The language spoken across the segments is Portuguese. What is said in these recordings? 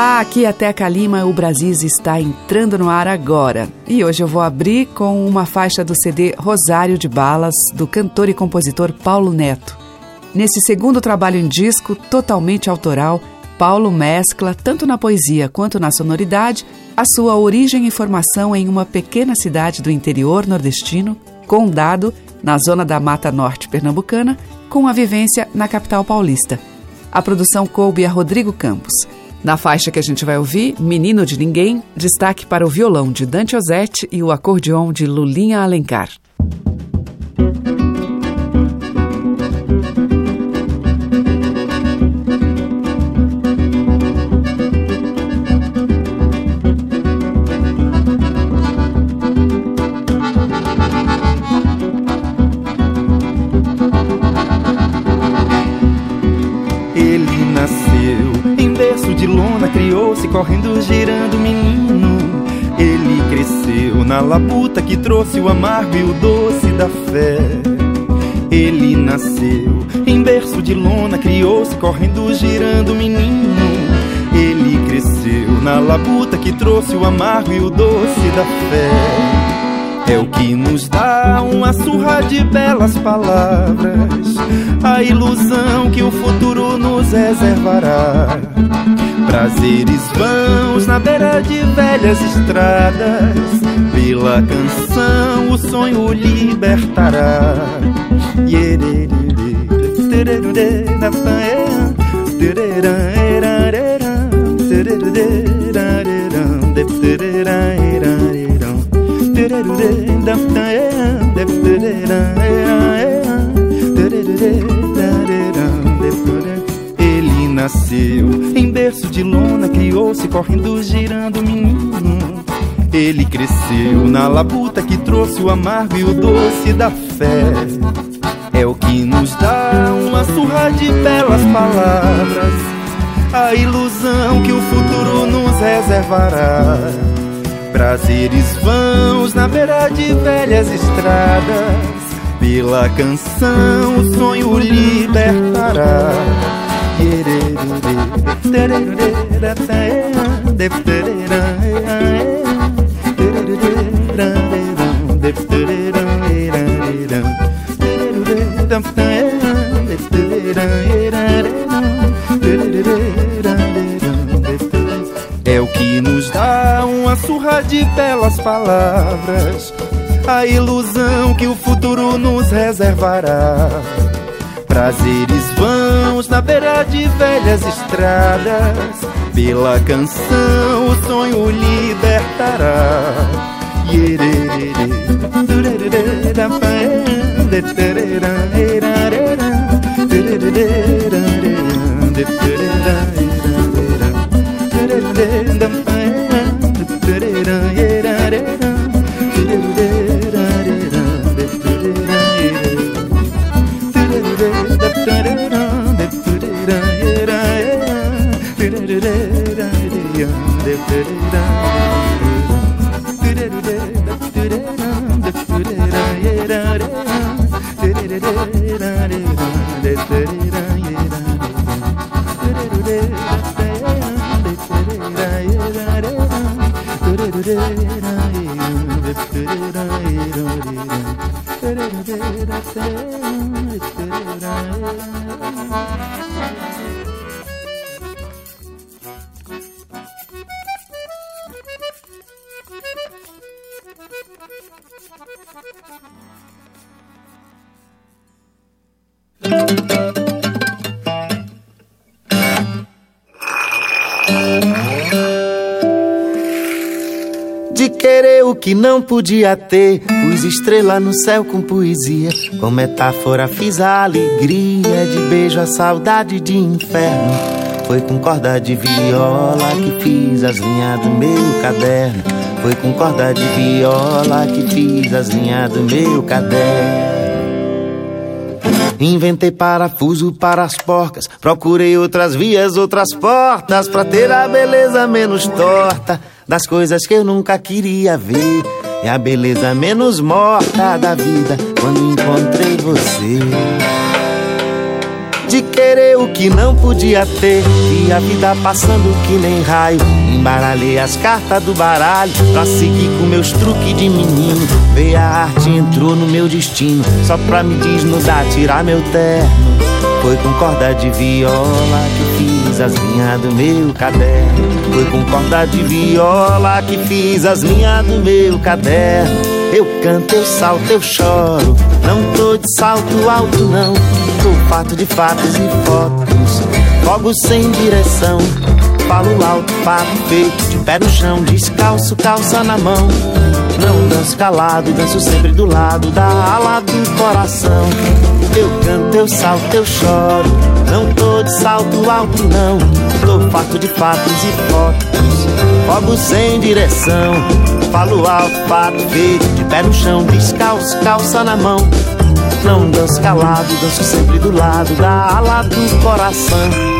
Olá, aqui é Teca Lima, o Brasis está entrando no ar agora. E hoje eu vou abrir com uma faixa do CD Rosário de Balas, do cantor e compositor Paulo Neto. Nesse segundo trabalho em disco, totalmente autoral, Paulo mescla, tanto na poesia quanto na sonoridade, a sua origem e formação em uma pequena cidade do interior nordestino, Condado, na zona da Mata Norte pernambucana, com a vivência na capital paulista. A produção coube a Rodrigo Campos. Na faixa que a gente vai ouvir, Menino de Ninguém, destaque para o violão de Dante Ozzetti e o acordeon de Lulinha Alencar. Correndo, girando menino. Ele cresceu na labuta que trouxe o amargo e o doce da fé. Ele nasceu em berço de lona, criou-se correndo, girando menino. Ele cresceu na labuta que trouxe o amargo e o doce da fé. É o que nos dá uma surra de belas palavras, a ilusão que o futuro nos reservará. Prazeres vãos na beira de velhas estradas, pela canção o sonho libertará. Ele nasceu em berço de lona, criou-se correndo, girando menino. Ele cresceu na labuta que trouxe o amargo e o doce da fé. É o que nos dá uma surra de belas palavras, a ilusão que o futuro nos reservará. Prazeres vãos na beira de velhas estradas. Pela canção o sonho libertará. surra de belas palavras a ilusão que o futuro nos reservará. Prazeres vãos na beira de velhas estradas, pela canção o sonho libertará. da que não podia ter. Pus estrela no céu com poesia. Com metáfora fiz a alegria de beijo, a saudade de inferno. Foi com corda de viola que fiz as linhas do meu caderno. Foi com corda de viola que fiz as linhas do meu caderno. Inventei parafuso para as porcas. Procurei outras vias, outras portas. Pra ter a beleza menos torta das coisas que eu nunca queria ver. É a beleza menos morta da vida quando encontrei você. De querer o que não podia ter, e a vida passando que nem raio. Embaralhei as cartas do baralho pra seguir com meus truques de menino. Veio a arte, entrou no meu destino, só pra me desnudar, tirar meu terno. Foi com corda de viola que fiz as linhas do meu caderno. Foi com corda de viola que fiz as linhas do meu caderno. Eu canto, eu salto, eu choro. Não tô de salto alto, não. Tô fato de fatos e fotos. Fogo sem direção falo alto, papo feito, de pé no chão, descalço, calça na mão. Não danço calado, danço sempre do lado da ala do coração. Eu canto, eu salto, eu choro. Não tô de salto alto, não. Tô farto de fatos e fotos. Fogo sem direção. Falo alto, papo feito, de pé no chão, descalço, calça na mão. Não danço calado, danço sempre do lado da ala do coração.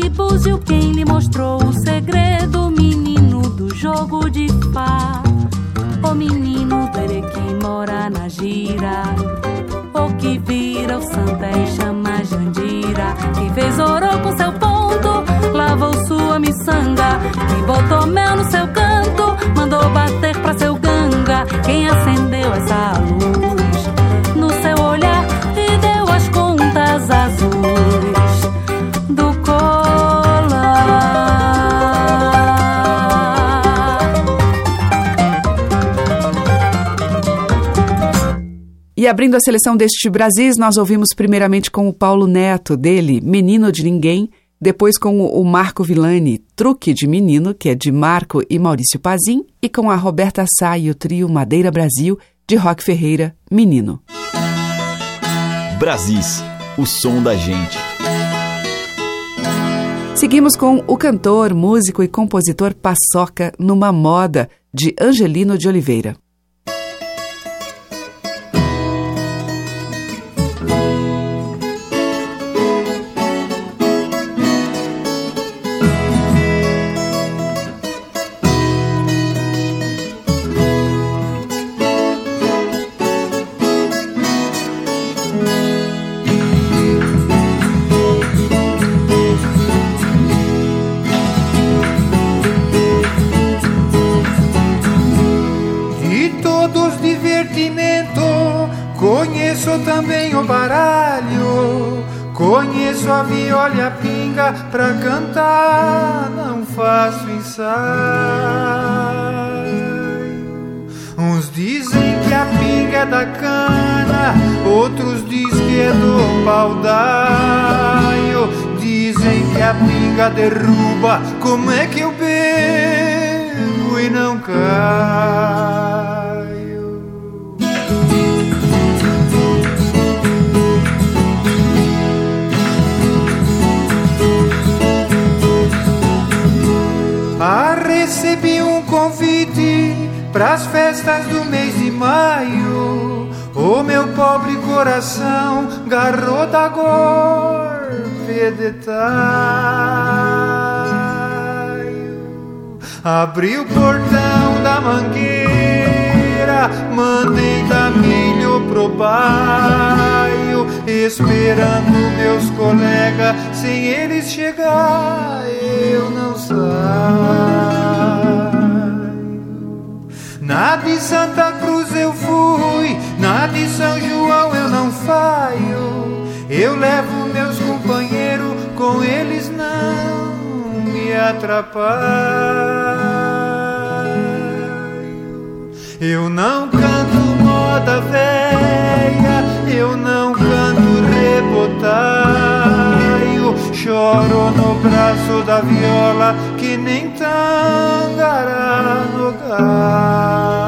E Búzio quem lhe mostrou o segredo, menino do jogo de pá. O menino dele que mora na gira, o que vira o santa e chama Jandira, que fez orou com seu ponto, lavou sua miçanga, que botou mel no seu canto, mandou bater pra seu ganga, quem acendeu essa luz. Abrindo a seleção deste Brasis, nós ouvimos primeiramente com o Paulo Neto, dele, Menino de Ninguém, depois com o Marco Villani, Truque de Menino, que é de Marco e Maurício Pazin, e com a Roberta Sá e o trio Madeira Brasil, de Rock Ferreira, Menino. Brasis, o som da gente. Seguimos com o cantor, músico e compositor Paçoca numa moda, de Angelino de Oliveira. Pra cantar, não faço ensaio. Uns dizem que a pinga é da cana, outros dizem que é do baldaio. Dizem que a pinga derruba, como é que eu coração garota golpe de. Abri o portão da mangueira, mandei dar milho pro baio, esperando meus colegas, sem eles chegar eu não saio. Atrapalho. Eu não canto moda velha, eu não canto rebotaio, choro no braço da viola que nem tangará no galho.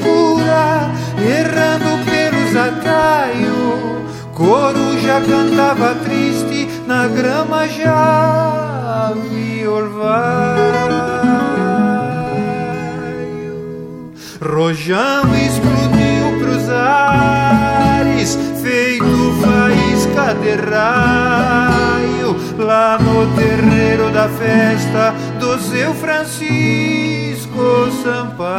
Escura, errando pelos ataios. Coruja cantava triste na grama já orvalho. Rojão explodiu pros ares, feito faísca de raio, lá no terreiro da festa do seu Francisco Sampaio.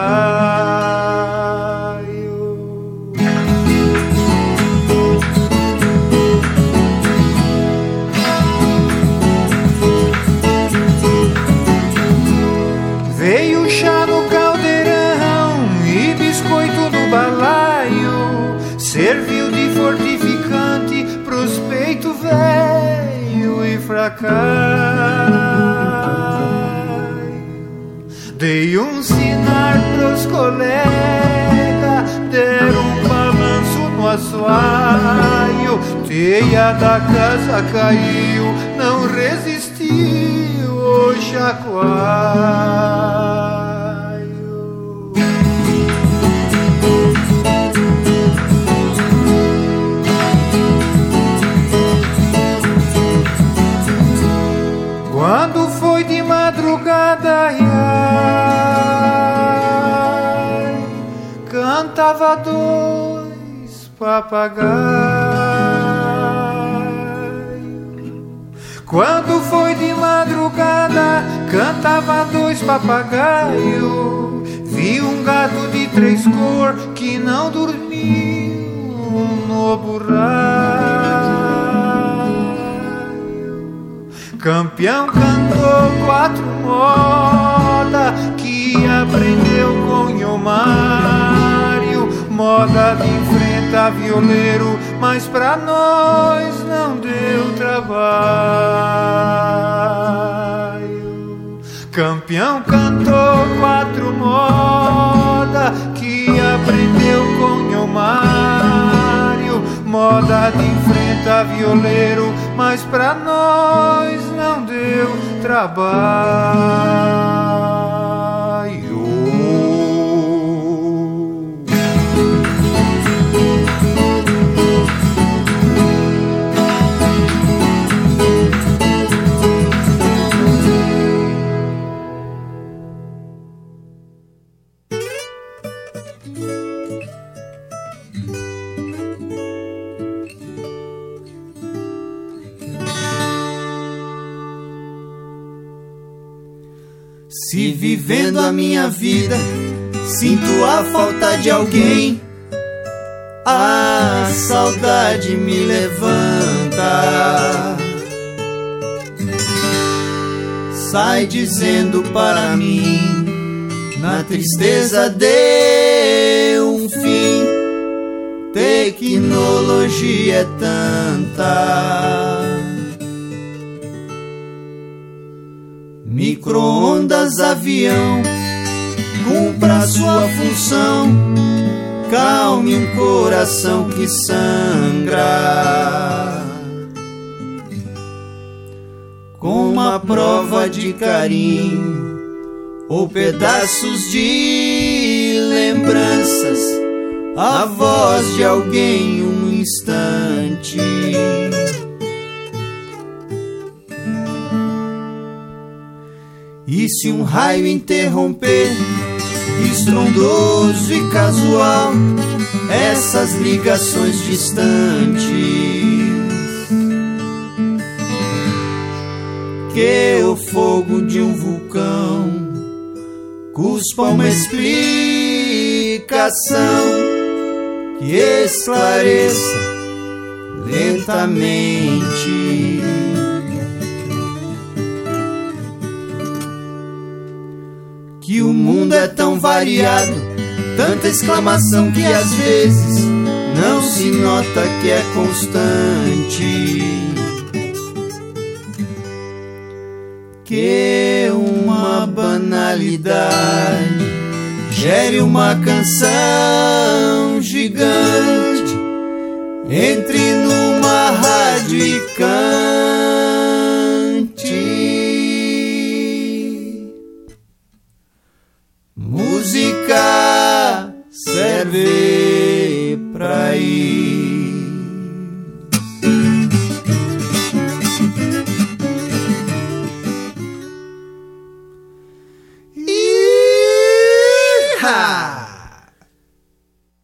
Veio chá no caldeirão e biscoito no balaio. Serviu de fortificante pros peitos velho e fracaio. Dei um sinar pros colegas, deram um balanço no assoalho. Teia da casa caiu, não resistiu o chacoalho. Quando foi de madrugada, dois papagaios. Quando foi de madrugada, cantava dois papagaios. Vi um gato de três cor que não dormiu no burraio. Campeão cantou quatro modas que aprendeu com Mário. Moda de enfrenta violeiro, mas pra nós não deu trabalho. Campeão cantou quatro moda que aprendeu com Mário, moda de enfrenta violeiro, mas pra nós não deu trabalho. Se vivendo a minha vida sinto a falta de alguém, a saudade me levanta. Sai dizendo para mim, na tristeza deu um fim. Tecnologia é tanta Microondas, avião, cumpra sua função. Calme um coração que sangra. Com uma prova de carinho ou pedaços de lembranças, a voz de alguém um instante. E se um raio interromper, estrondoso e casual, essas ligações distantes, que o fogo de um vulcão cuspa uma explicação que esclareça lentamente que o mundo é tão variado, tanta exclamação que às vezes não se nota que é constante. Que uma banalidade gere uma canção gigante, entre numa rádio e cante. Música serve pra ir.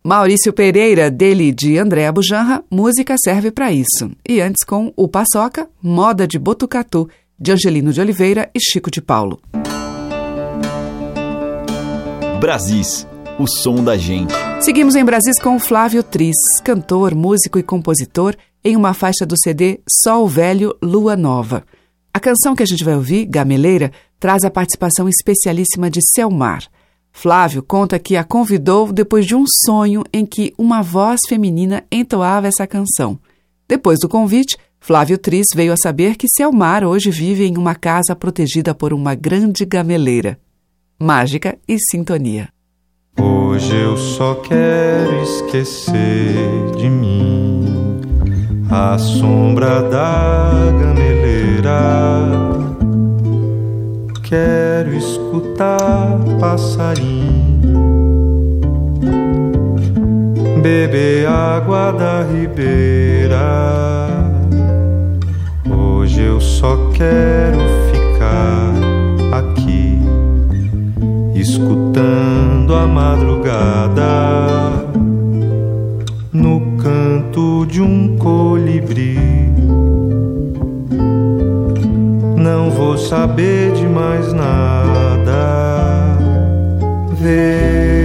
Maurício Pereira, dele de André Bujanra, música serve para isso. E antes com o Paçoca, moda de Botucatu, de Angelino de Oliveira e Chico de Paulo. Brasis, o som da gente. Seguimos em Brasis com Flávio Tris, cantor, músico e compositor, em uma faixa do CD Sol Velho, Lua Nova. A canção que a gente vai ouvir, Gameleira, traz a participação especialíssima de Selmar. Flávio conta que a convidou depois de um sonho em que uma voz feminina entoava essa canção. Depois do convite, Flávio Tris veio a saber que Selmar hoje vive em uma casa protegida por uma grande gameleira mágica e sintonia. Hoje eu só quero esquecer de mim a sombra da gameleira. Quero escutar passarinho, beber água da ribeira. Hoje eu só quero ficar aqui escutando a madrugada no canto de um colibri. Não vou saber de mais nada. Ver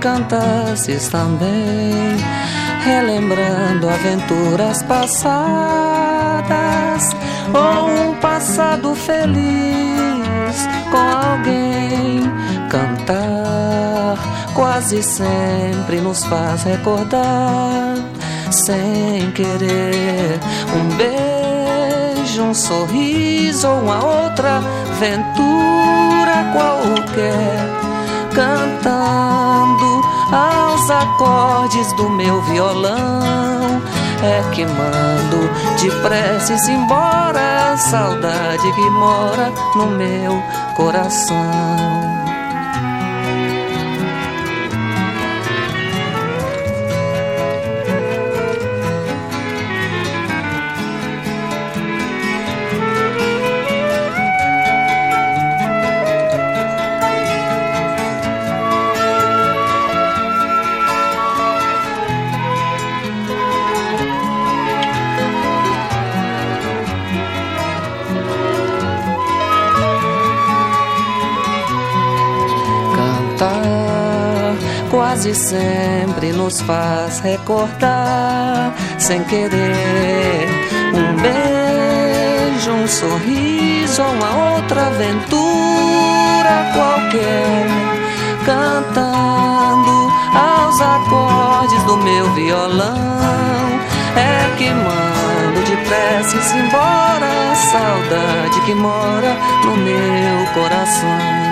cantasses também, relembrando aventuras passadas ou um passado feliz com alguém. Cantar quase sempre nos faz recordar, sem querer, um beijo, um sorriso ou uma outra aventura qualquer. Cantando aos acordes do meu violão é que mando de preces embora a saudade que mora no meu coração. Quase sempre nos faz recordar, sem querer, um beijo, um sorriso, uma outra aventura qualquer. Cantando aos acordes do meu violão, é que mando de preces embora a saudade que mora no meu coração.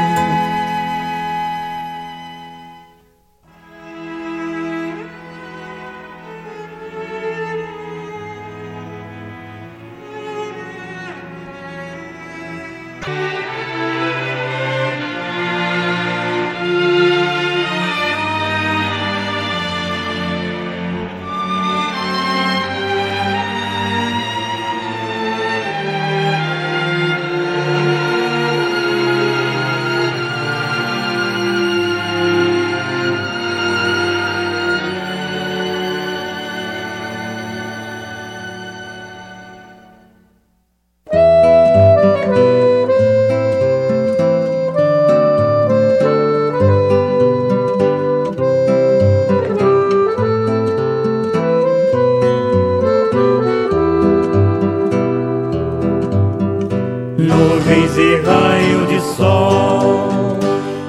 Sol,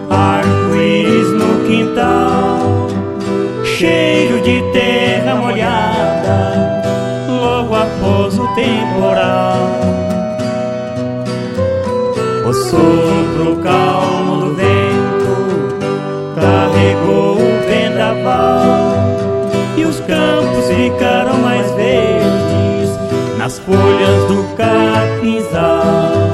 arco-íris no quintal, cheiro de terra molhada, logo após o temporal. O sopro calmo do vento carregou o vendaval e os campos ficaram mais verdes nas folhas do capinzal.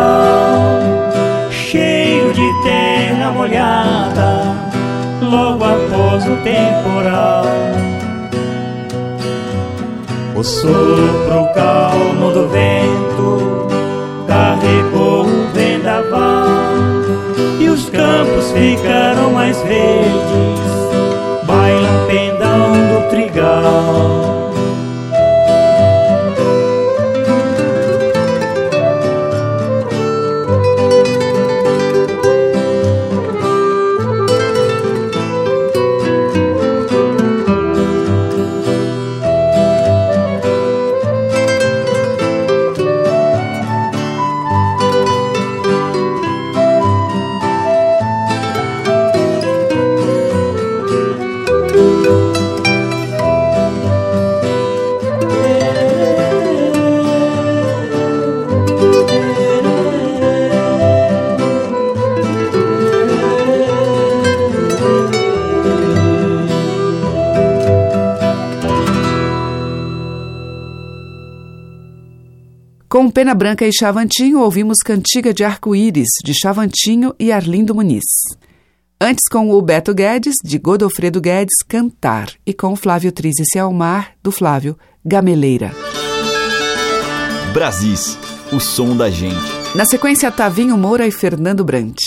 No quintal molhada logo após o temporal. O sopro calmo do vento carregou o vendaval e os campos ficaram mais verdes, bailam pendão do trigal. Com Pena Branca e Chavantinho, ouvimos Cantiga de Arco-Íris, de Chavantinho e Arlindo Muniz. Antes, com o Beto Guedes, de Godofredo Guedes, Cantar. E com Flávio Trízice Almar, do Flávio, Gameleira. Brasis, o som da gente. Na sequência, Tavinho Moura e Fernando Brant.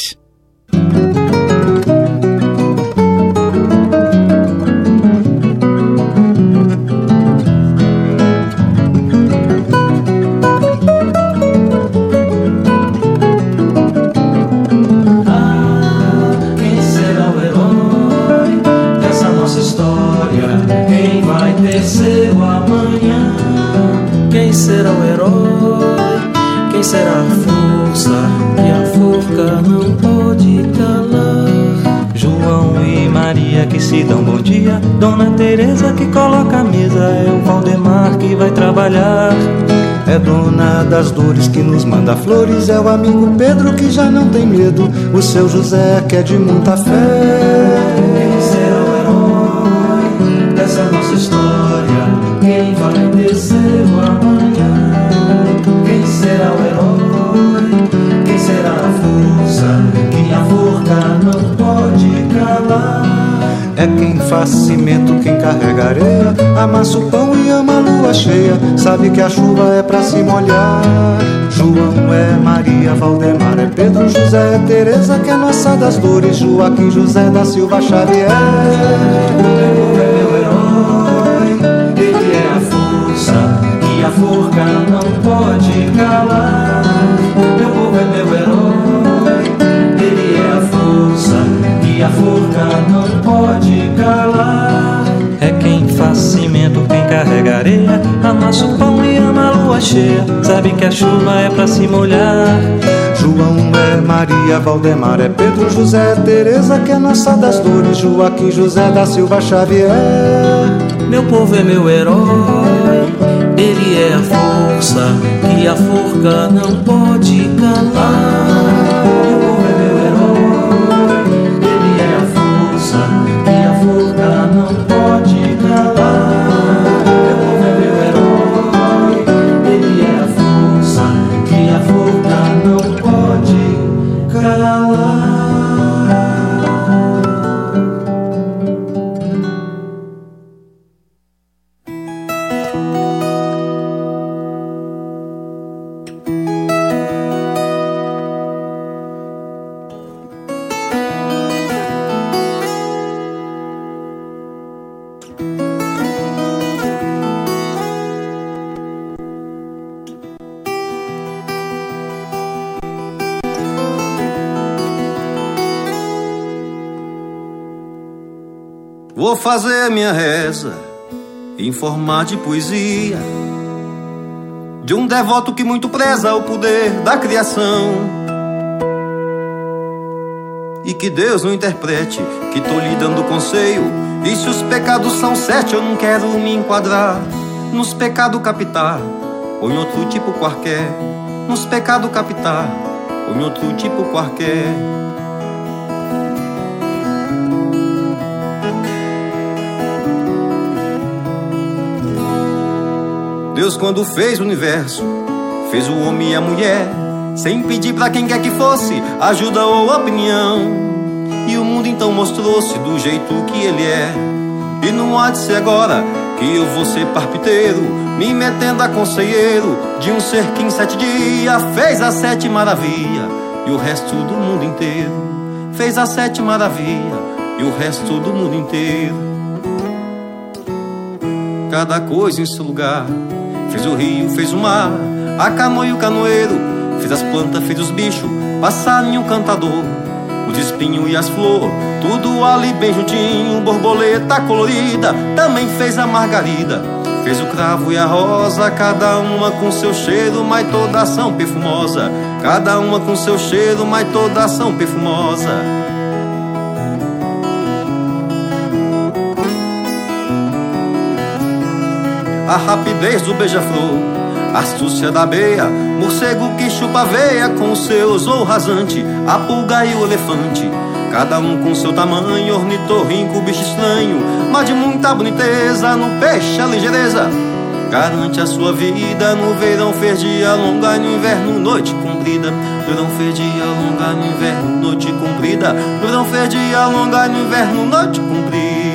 Se dão bom dia. Dona Teresa que coloca a mesa, é o Valdemar que vai trabalhar. É dona das dores que nos manda flores, é o amigo Pedro que já não tem medo, o seu José que é de muita fé. Quem faz cimento, quem carrega areia, amassa o pão e ama a lua cheia. Sabe que a chuva é pra se molhar. João é Maria, Valdemar é Pedro, José é Teresa, que é nossa das dores. Joaquim José da Silva Xavier. Meu herói, ele é a força que a forca não pode calar. Meu povo é meu herói, a forca não pode calar. É quem faz cimento, quem carrega areia, amassa o pão e ama a lua cheia. Sabe que a chuva é pra se molhar. João é Maria, Valdemar é Pedro, José é Teresa, que é nossa das dores. Joaquim José da Silva Xavier. Meu povo é meu herói, ele é a força que a forca não pode calar. Vou fazer minha reza em forma de poesia de um devoto que muito preza o poder da criação. e que Deus não interprete que tô lhe dando conselho. E se os pecados são sete, eu não quero me enquadrar nos pecados capital ou em outro tipo qualquer. Nos pecados capital ou em outro tipo qualquer. Deus, quando fez o universo, fez o homem e a mulher, sem pedir para quem quer que fosse ajuda ou opinião. E o mundo então mostrou-se do jeito que ele é. E não há de ser agora que eu vou ser parpiteiro, me metendo a conselheiro de um ser que em sete dias fez a sete maravilha e o resto do mundo inteiro. Fez a sete maravilha e o resto do mundo inteiro. Cada coisa em seu lugar Fez o rio, fez o mar, a canoa e o canoeiro. Fez as plantas, fez os bichos, passarinho cantador. Os espinhos e as flores, tudo ali bem juntinho. Borboleta colorida, também fez a margarida. Fez o cravo e a rosa, cada uma com seu cheiro, mas todas são perfumosa. Cada uma com seu cheiro, mas todas são perfumosa. A rapidez do beija-flor, astúcia da beia, morcego que chupa aveia com seus ou rasante, a pulga e o elefante, cada um com seu tamanho, ornitorrinco, bicho estranho, mas de muita boniteza, no peixe a ligeireza. Garante a sua vida no verão fez dia longa, no inverno noite comprida. No verão fez dia longa, no inverno noite comprida. No verão fez dia longa, no inverno noite comprida.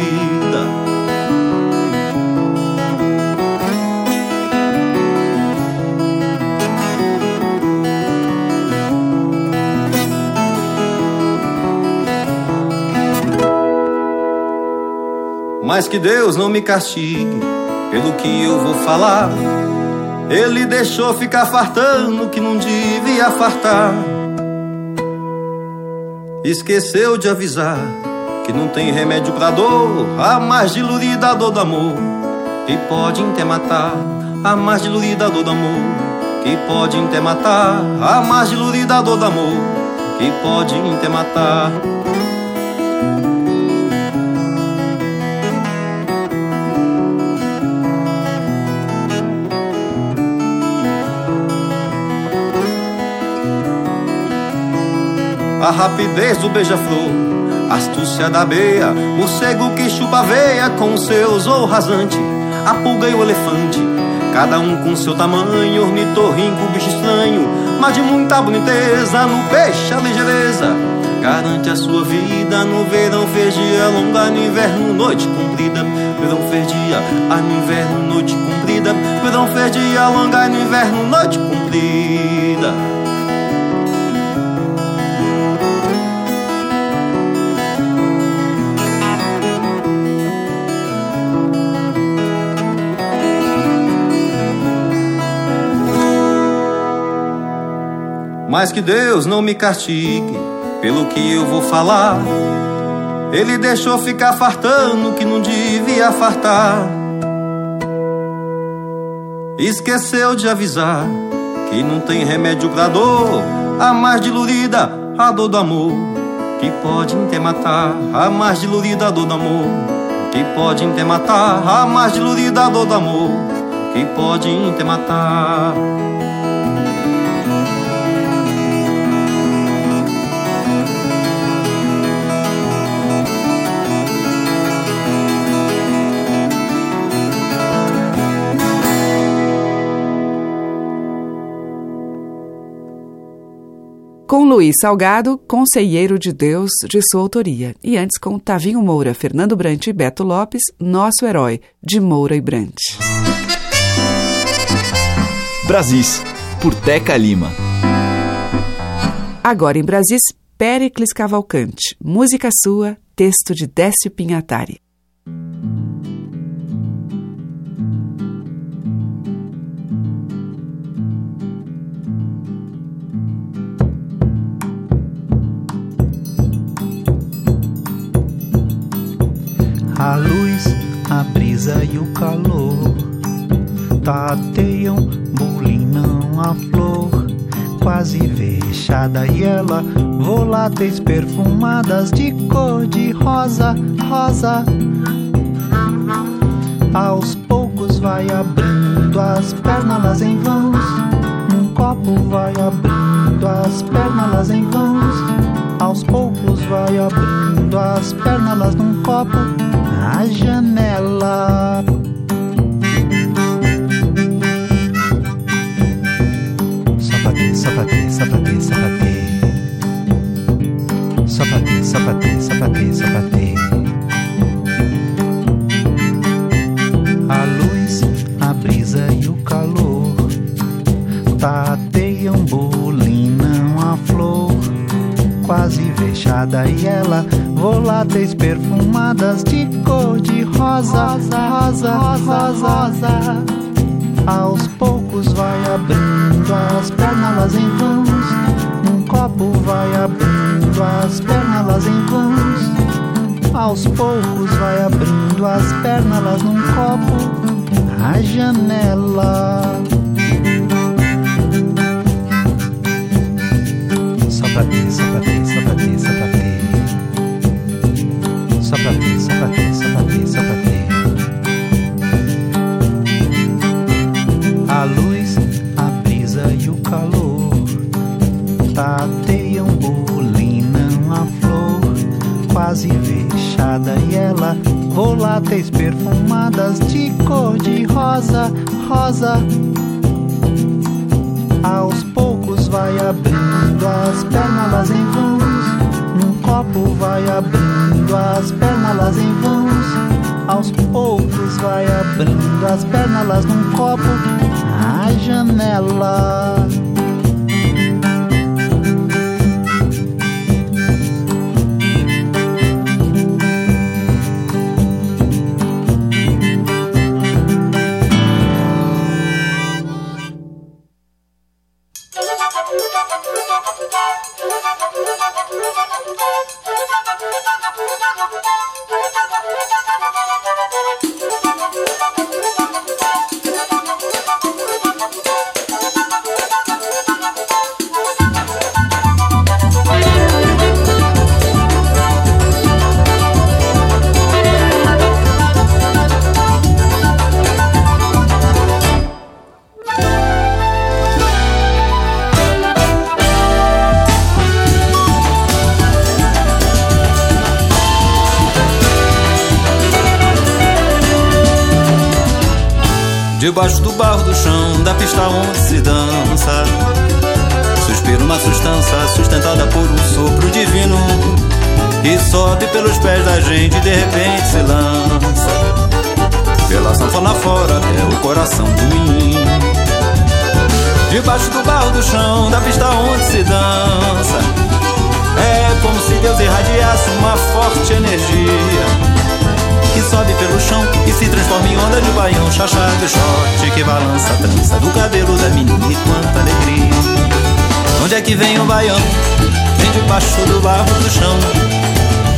Mas que Deus não me castigue pelo que eu vou falar. Ele deixou ficar fartando que não devia fartar. Esqueceu de avisar que não tem remédio pra dor, a mais dilurida dor do amor, que pode até matar. A mais dilurida dor do amor, que pode até matar. A mais dilurida dor do amor, que pode até matar. A rapidez do beija-flor, astúcia da beia, morcego que chupa veia com seus ou rasante, a pulga e o elefante, cada um com seu tamanho, ornitorrinco, bicho estranho, mas de muita boniteza, no peixe a ligeireza, garante a sua vida no verão fez dia longa, no inverno noite comprida, verão fez dia, ah, no inverno noite comprida, verão fez dia longa, no inverno noite comprida. Mas que Deus não me castigue pelo que eu vou falar. Ele deixou ficar fartando que não devia fartar. Esqueceu de avisar que não tem remédio pra dor, a mais dilurida, a dor do amor, que pode até matar, a mais dilurida a dor do amor, que pode até matar, a mais dilurida a dor do amor, que pode até matar. Luiz Salgado, Conselheiro de Deus, de sua autoria. E antes com Tavinho Moura, Fernando Brant e Beto Lopes, Nosso Herói, de Moura e Brant. Brasis, por Teca Lima. Agora em Brasis, Pericles Cavalcante, música sua, texto de Décio Pinhatari. A luz, a brisa e o calor tateiam, bulinam a flor, quase fechada e ela voláteis perfumadas de cor de rosa, rosa. Aos poucos vai abrindo as pernas em vãos. Um copo vai abrindo as pernas em vãos. Aos poucos vai abrindo as pernas num copo na janela. Sapatê, sapatê, sapatê, sapatê. Sapatê, sapatê, sapatê, sapatê. A luz, a brisa e o calor tateiam, bolinam a flor quase fechada e ela voláteis perfumadas de cor de rosa, rosa, rosa, rosa. Aos poucos vai abrindo as pernas em vãos. Um copo vai abrindo as pernas em vãos. Aos poucos vai abrindo as pernas num copo na janela. Sapatê, sapatê, sapatê, sapatê. Sapatê, quase fechada e ela voláteis perfumadas de cor de rosa, rosa. Aos poucos vai abrindo as pernas em vãos, num copo vai abrindo as pernas em vãos. Aos poucos vai abrindo as pernas num copo na janela. Que balança a trança do cabelo da menina e quanta alegria. Onde é que vem o baião? Vem debaixo do barro do chão.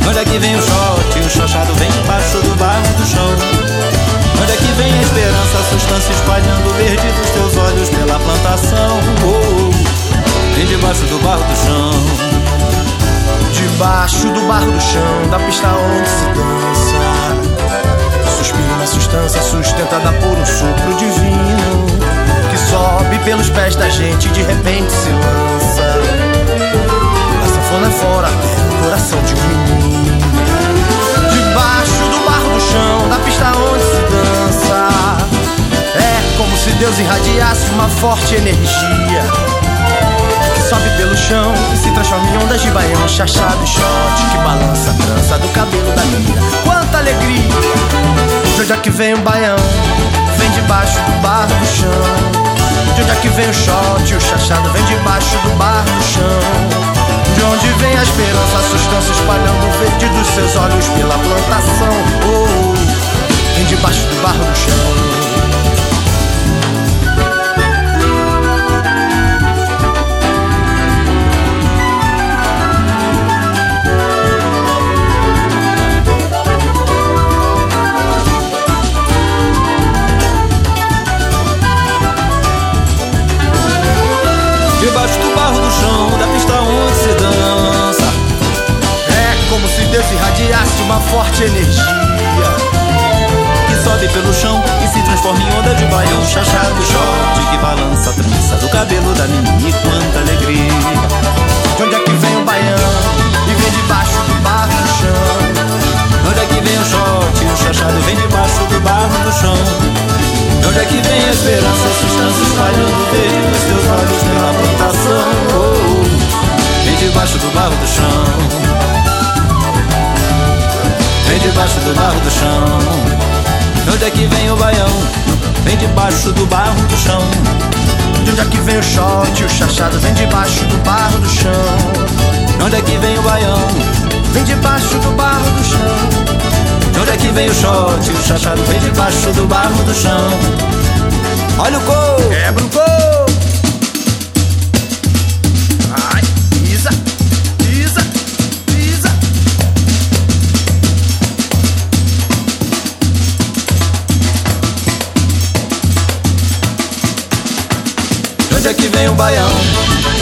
Onde é que vem o short? O chachado vem debaixo do barro do chão. Onde é que vem a esperança, a substância espalhando o verde dos teus olhos pela plantação? Oh, oh. Vem debaixo do barro do chão. Debaixo do barro do chão, da pista onde se dança Suspira uma substância sustentada por um sopro divino Que sobe pelos pés da gente e de repente se lança. A sanfona é fora o coração de um menino. Debaixo do barro do chão, da pista onde se dança. É como se Deus irradiasse uma forte energia sobe pelo chão e se transforma em ondas de baião, chachado e shot que balança a trança do cabelo da menina. Quanta alegria! De onde é que vem o baião? Vem debaixo do barro do chão. De onde é que vem o shot? O chachado vem debaixo do barro do chão. De onde vem a esperança, a substância espalhando o verde dos seus olhos pela plantação? Oh, vem debaixo do barro do chão. Existe uma forte energia que sobe pelo chão e se transforma em onda de baião chachado short que balança a trança do cabelo da menina e quanta alegria. De onde é que vem o baião? E vem debaixo do barro no chão. De onde é que vem o short? O chachado vem debaixo do barro no chão. De onde é que vem a esperança, a substância espalhando verde debaixo do barro do chão. De onde é que vem o baião? Vem debaixo do barro do chão. De onde é que vem o shot, o chachado? Vem debaixo do barro do chão. De onde é que vem o baião? Vem debaixo do barro do chão. De onde é que vem o shot? O chachado vem debaixo do barro do chão. Olha o coco! Quebra o coco! Vem o baião?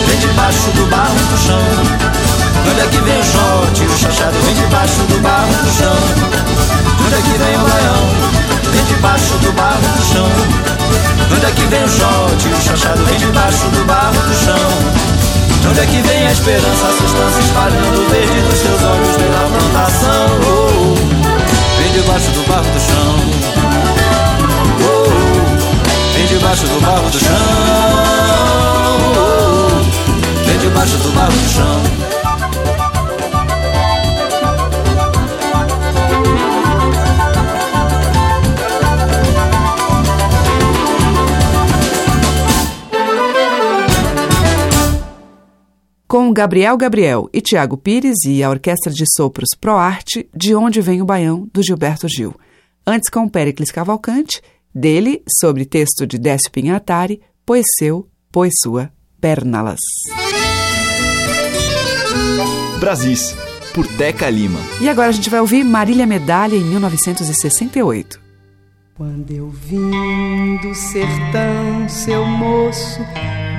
Vem debaixo do barro do chão. Onde é que vem o shot? O chachado vem debaixo do barro do chão. Onde é que vem o baião? Vem debaixo do barro do chão. Onde é que vem o shot? O chachado vem debaixo do barro do chão. Onde é que vem a esperança, a substância espalhando o verde dos seus olhos pela plantação? Oh, vem debaixo do barro do chão. Oh, vem debaixo do barro do chão. Debaixo do barro do chão. com Gabriel Gabriel e Tiago Pires e a Orquestra de Sopros Pro Arte, De Onde Vem o Baião, do Gilberto Gil. Antes com Péricles Cavalcante, dele, sobre texto de Décio Pinhatari, Pois Seu, Pois Sua, Pernalas. Brasis, por Teca Lima. E agora a gente vai ouvir Marília Medalha em 1968. Quando eu vim do sertão, seu moço,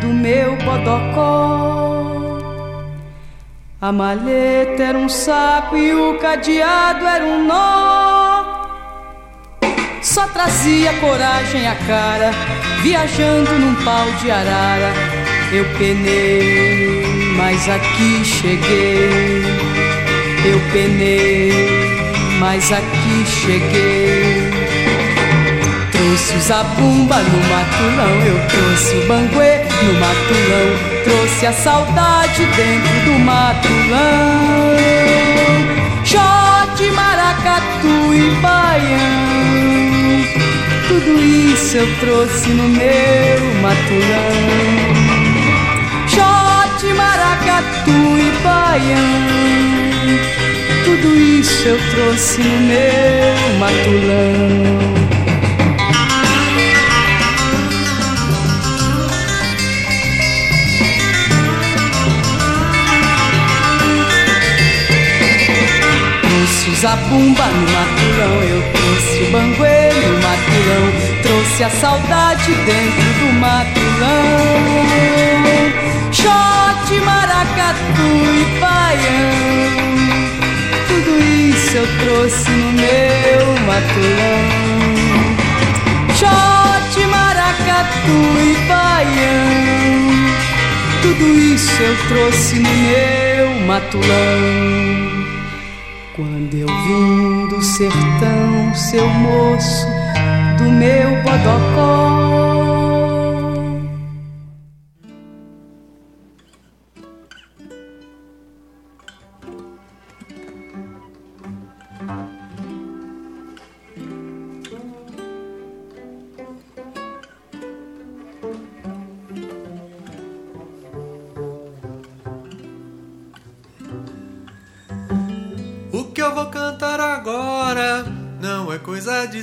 do meu bodocó a malheta era um saco e o cadeado era um nó. Só trazia coragem à cara, viajando num pau de arara. Eu penei, mas aqui cheguei. Eu penei, mas aqui cheguei. Trouxe o zabumba no matulão, eu trouxe o banguê no matulão. Trouxe a saudade dentro do matulão Shot, maracatu e baião Tudo isso eu trouxe no meu matulão maracatu e baião Tudo isso eu trouxe no meu matulão zabumba no matulão, eu trouxe o banguê no matulão, trouxe a saudade dentro do matulão. Shot, maracatu e baião, tudo isso eu trouxe no meu matulão. Shot, maracatu e baião, tudo isso eu trouxe no meu matulão. Quando eu vim do sertão, seu moço, do meu bodocó.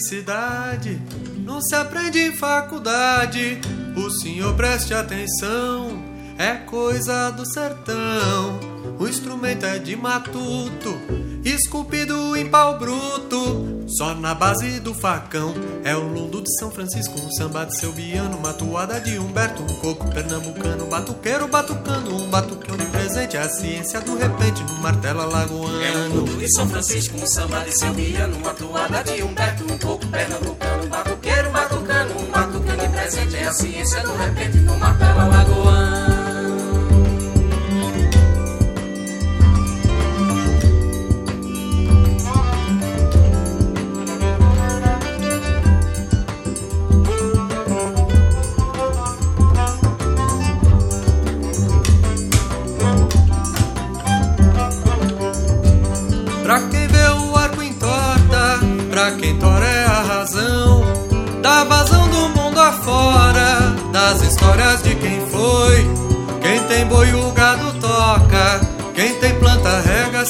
De cidade, não se aprende em faculdade. O senhor preste atenção, é coisa do sertão. O instrumento é de matuto, esculpido em pau bruto, só na base do facão. É o lundo de São Francisco, um samba de seu biano, matuada de Humberto, um coco pernambucano, batuqueiro batucando, um batucão de presente, a ciência do repente, no martelo alagoano. É um de São Francisco, um samba de Selmia, numa toada de Humberto, um pouco pernambucano, batuqueiro, batucano, um batucano presente, é a ciência do repente, no martelo alagoano.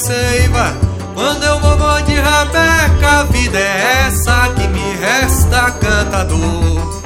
Seiva. Quando eu vou, vou de rabeca, a vida é essa que me resta cantador.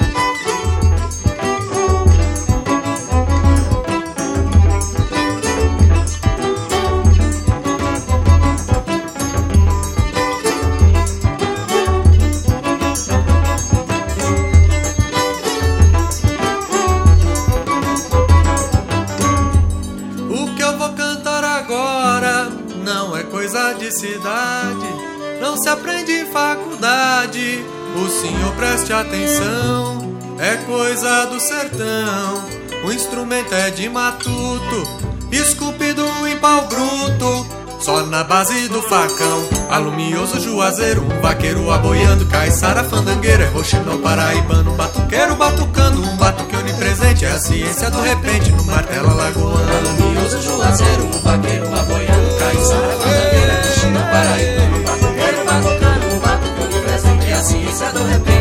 Atenção, é coisa do sertão. O instrumento é de matuto, esculpido em pau bruto. Só na base do facão, alumioso juazeiro, um vaqueiro aboiando, caiçara fandangueira, é roxinol paraibano, batuqueiro batucando, um batuque onipresente, é a ciência do repente, no martelo alagoano. Alumioso juazeiro, um vaqueiro aboiando, caiçara fandangueira, é roxinol paraibano, batuqueiro batucando, um batuque onipresente, é a ciência do repente.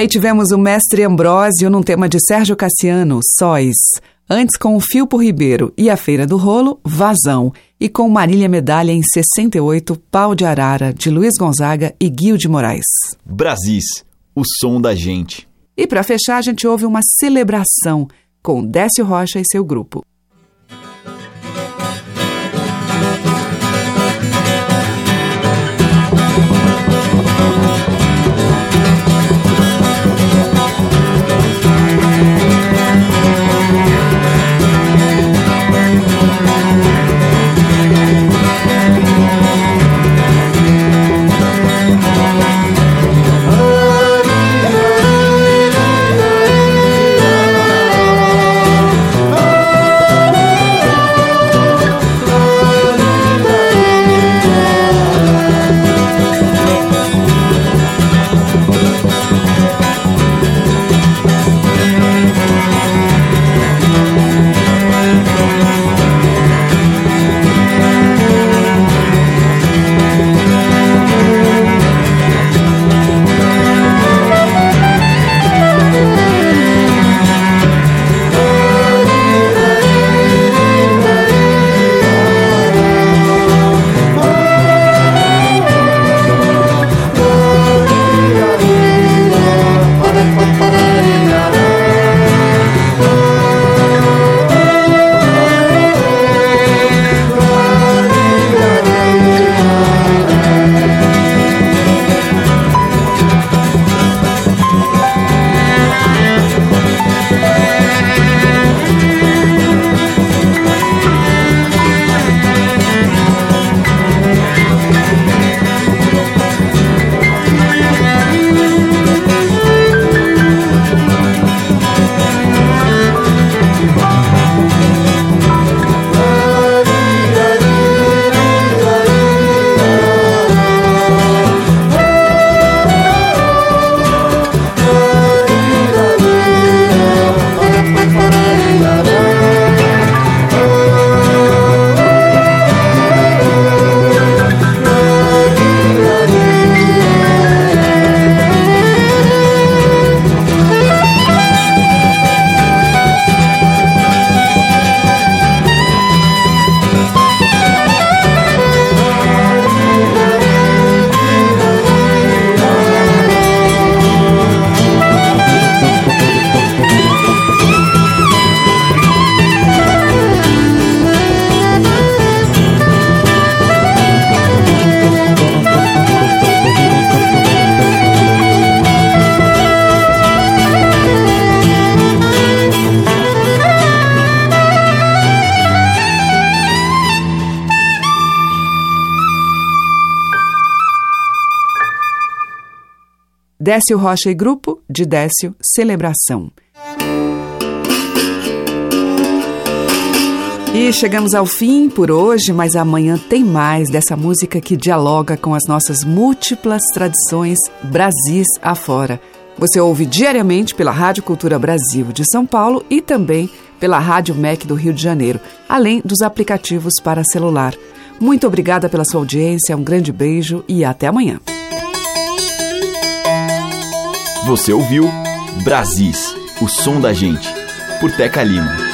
aí tivemos o Mestre Ambrósio num tema de Sérgio Cassiano, Sóis. Antes com o Filpo Ribeiro e a Feira do Rolo, Vazão. E com Marília Medalha em 68, Pau de Arara, de Luiz Gonzaga e Guil de Moraes. Brasis, o som da gente. E para fechar, a gente ouve uma celebração com Décio Rocha e seu grupo. Décio Rocha e Grupo, de Décio, Celebração. E chegamos ao fim por hoje, mas amanhã tem mais dessa música que dialoga com as nossas múltiplas tradições Brasis afora. Você ouve diariamente pela Rádio Cultura Brasil de São Paulo e também pela Rádio MEC do Rio de Janeiro, além dos aplicativos para celular. Muito obrigada pela sua audiência, um grande beijo e até amanhã. Você ouviu Brasis, o som da gente, por Teca Lima.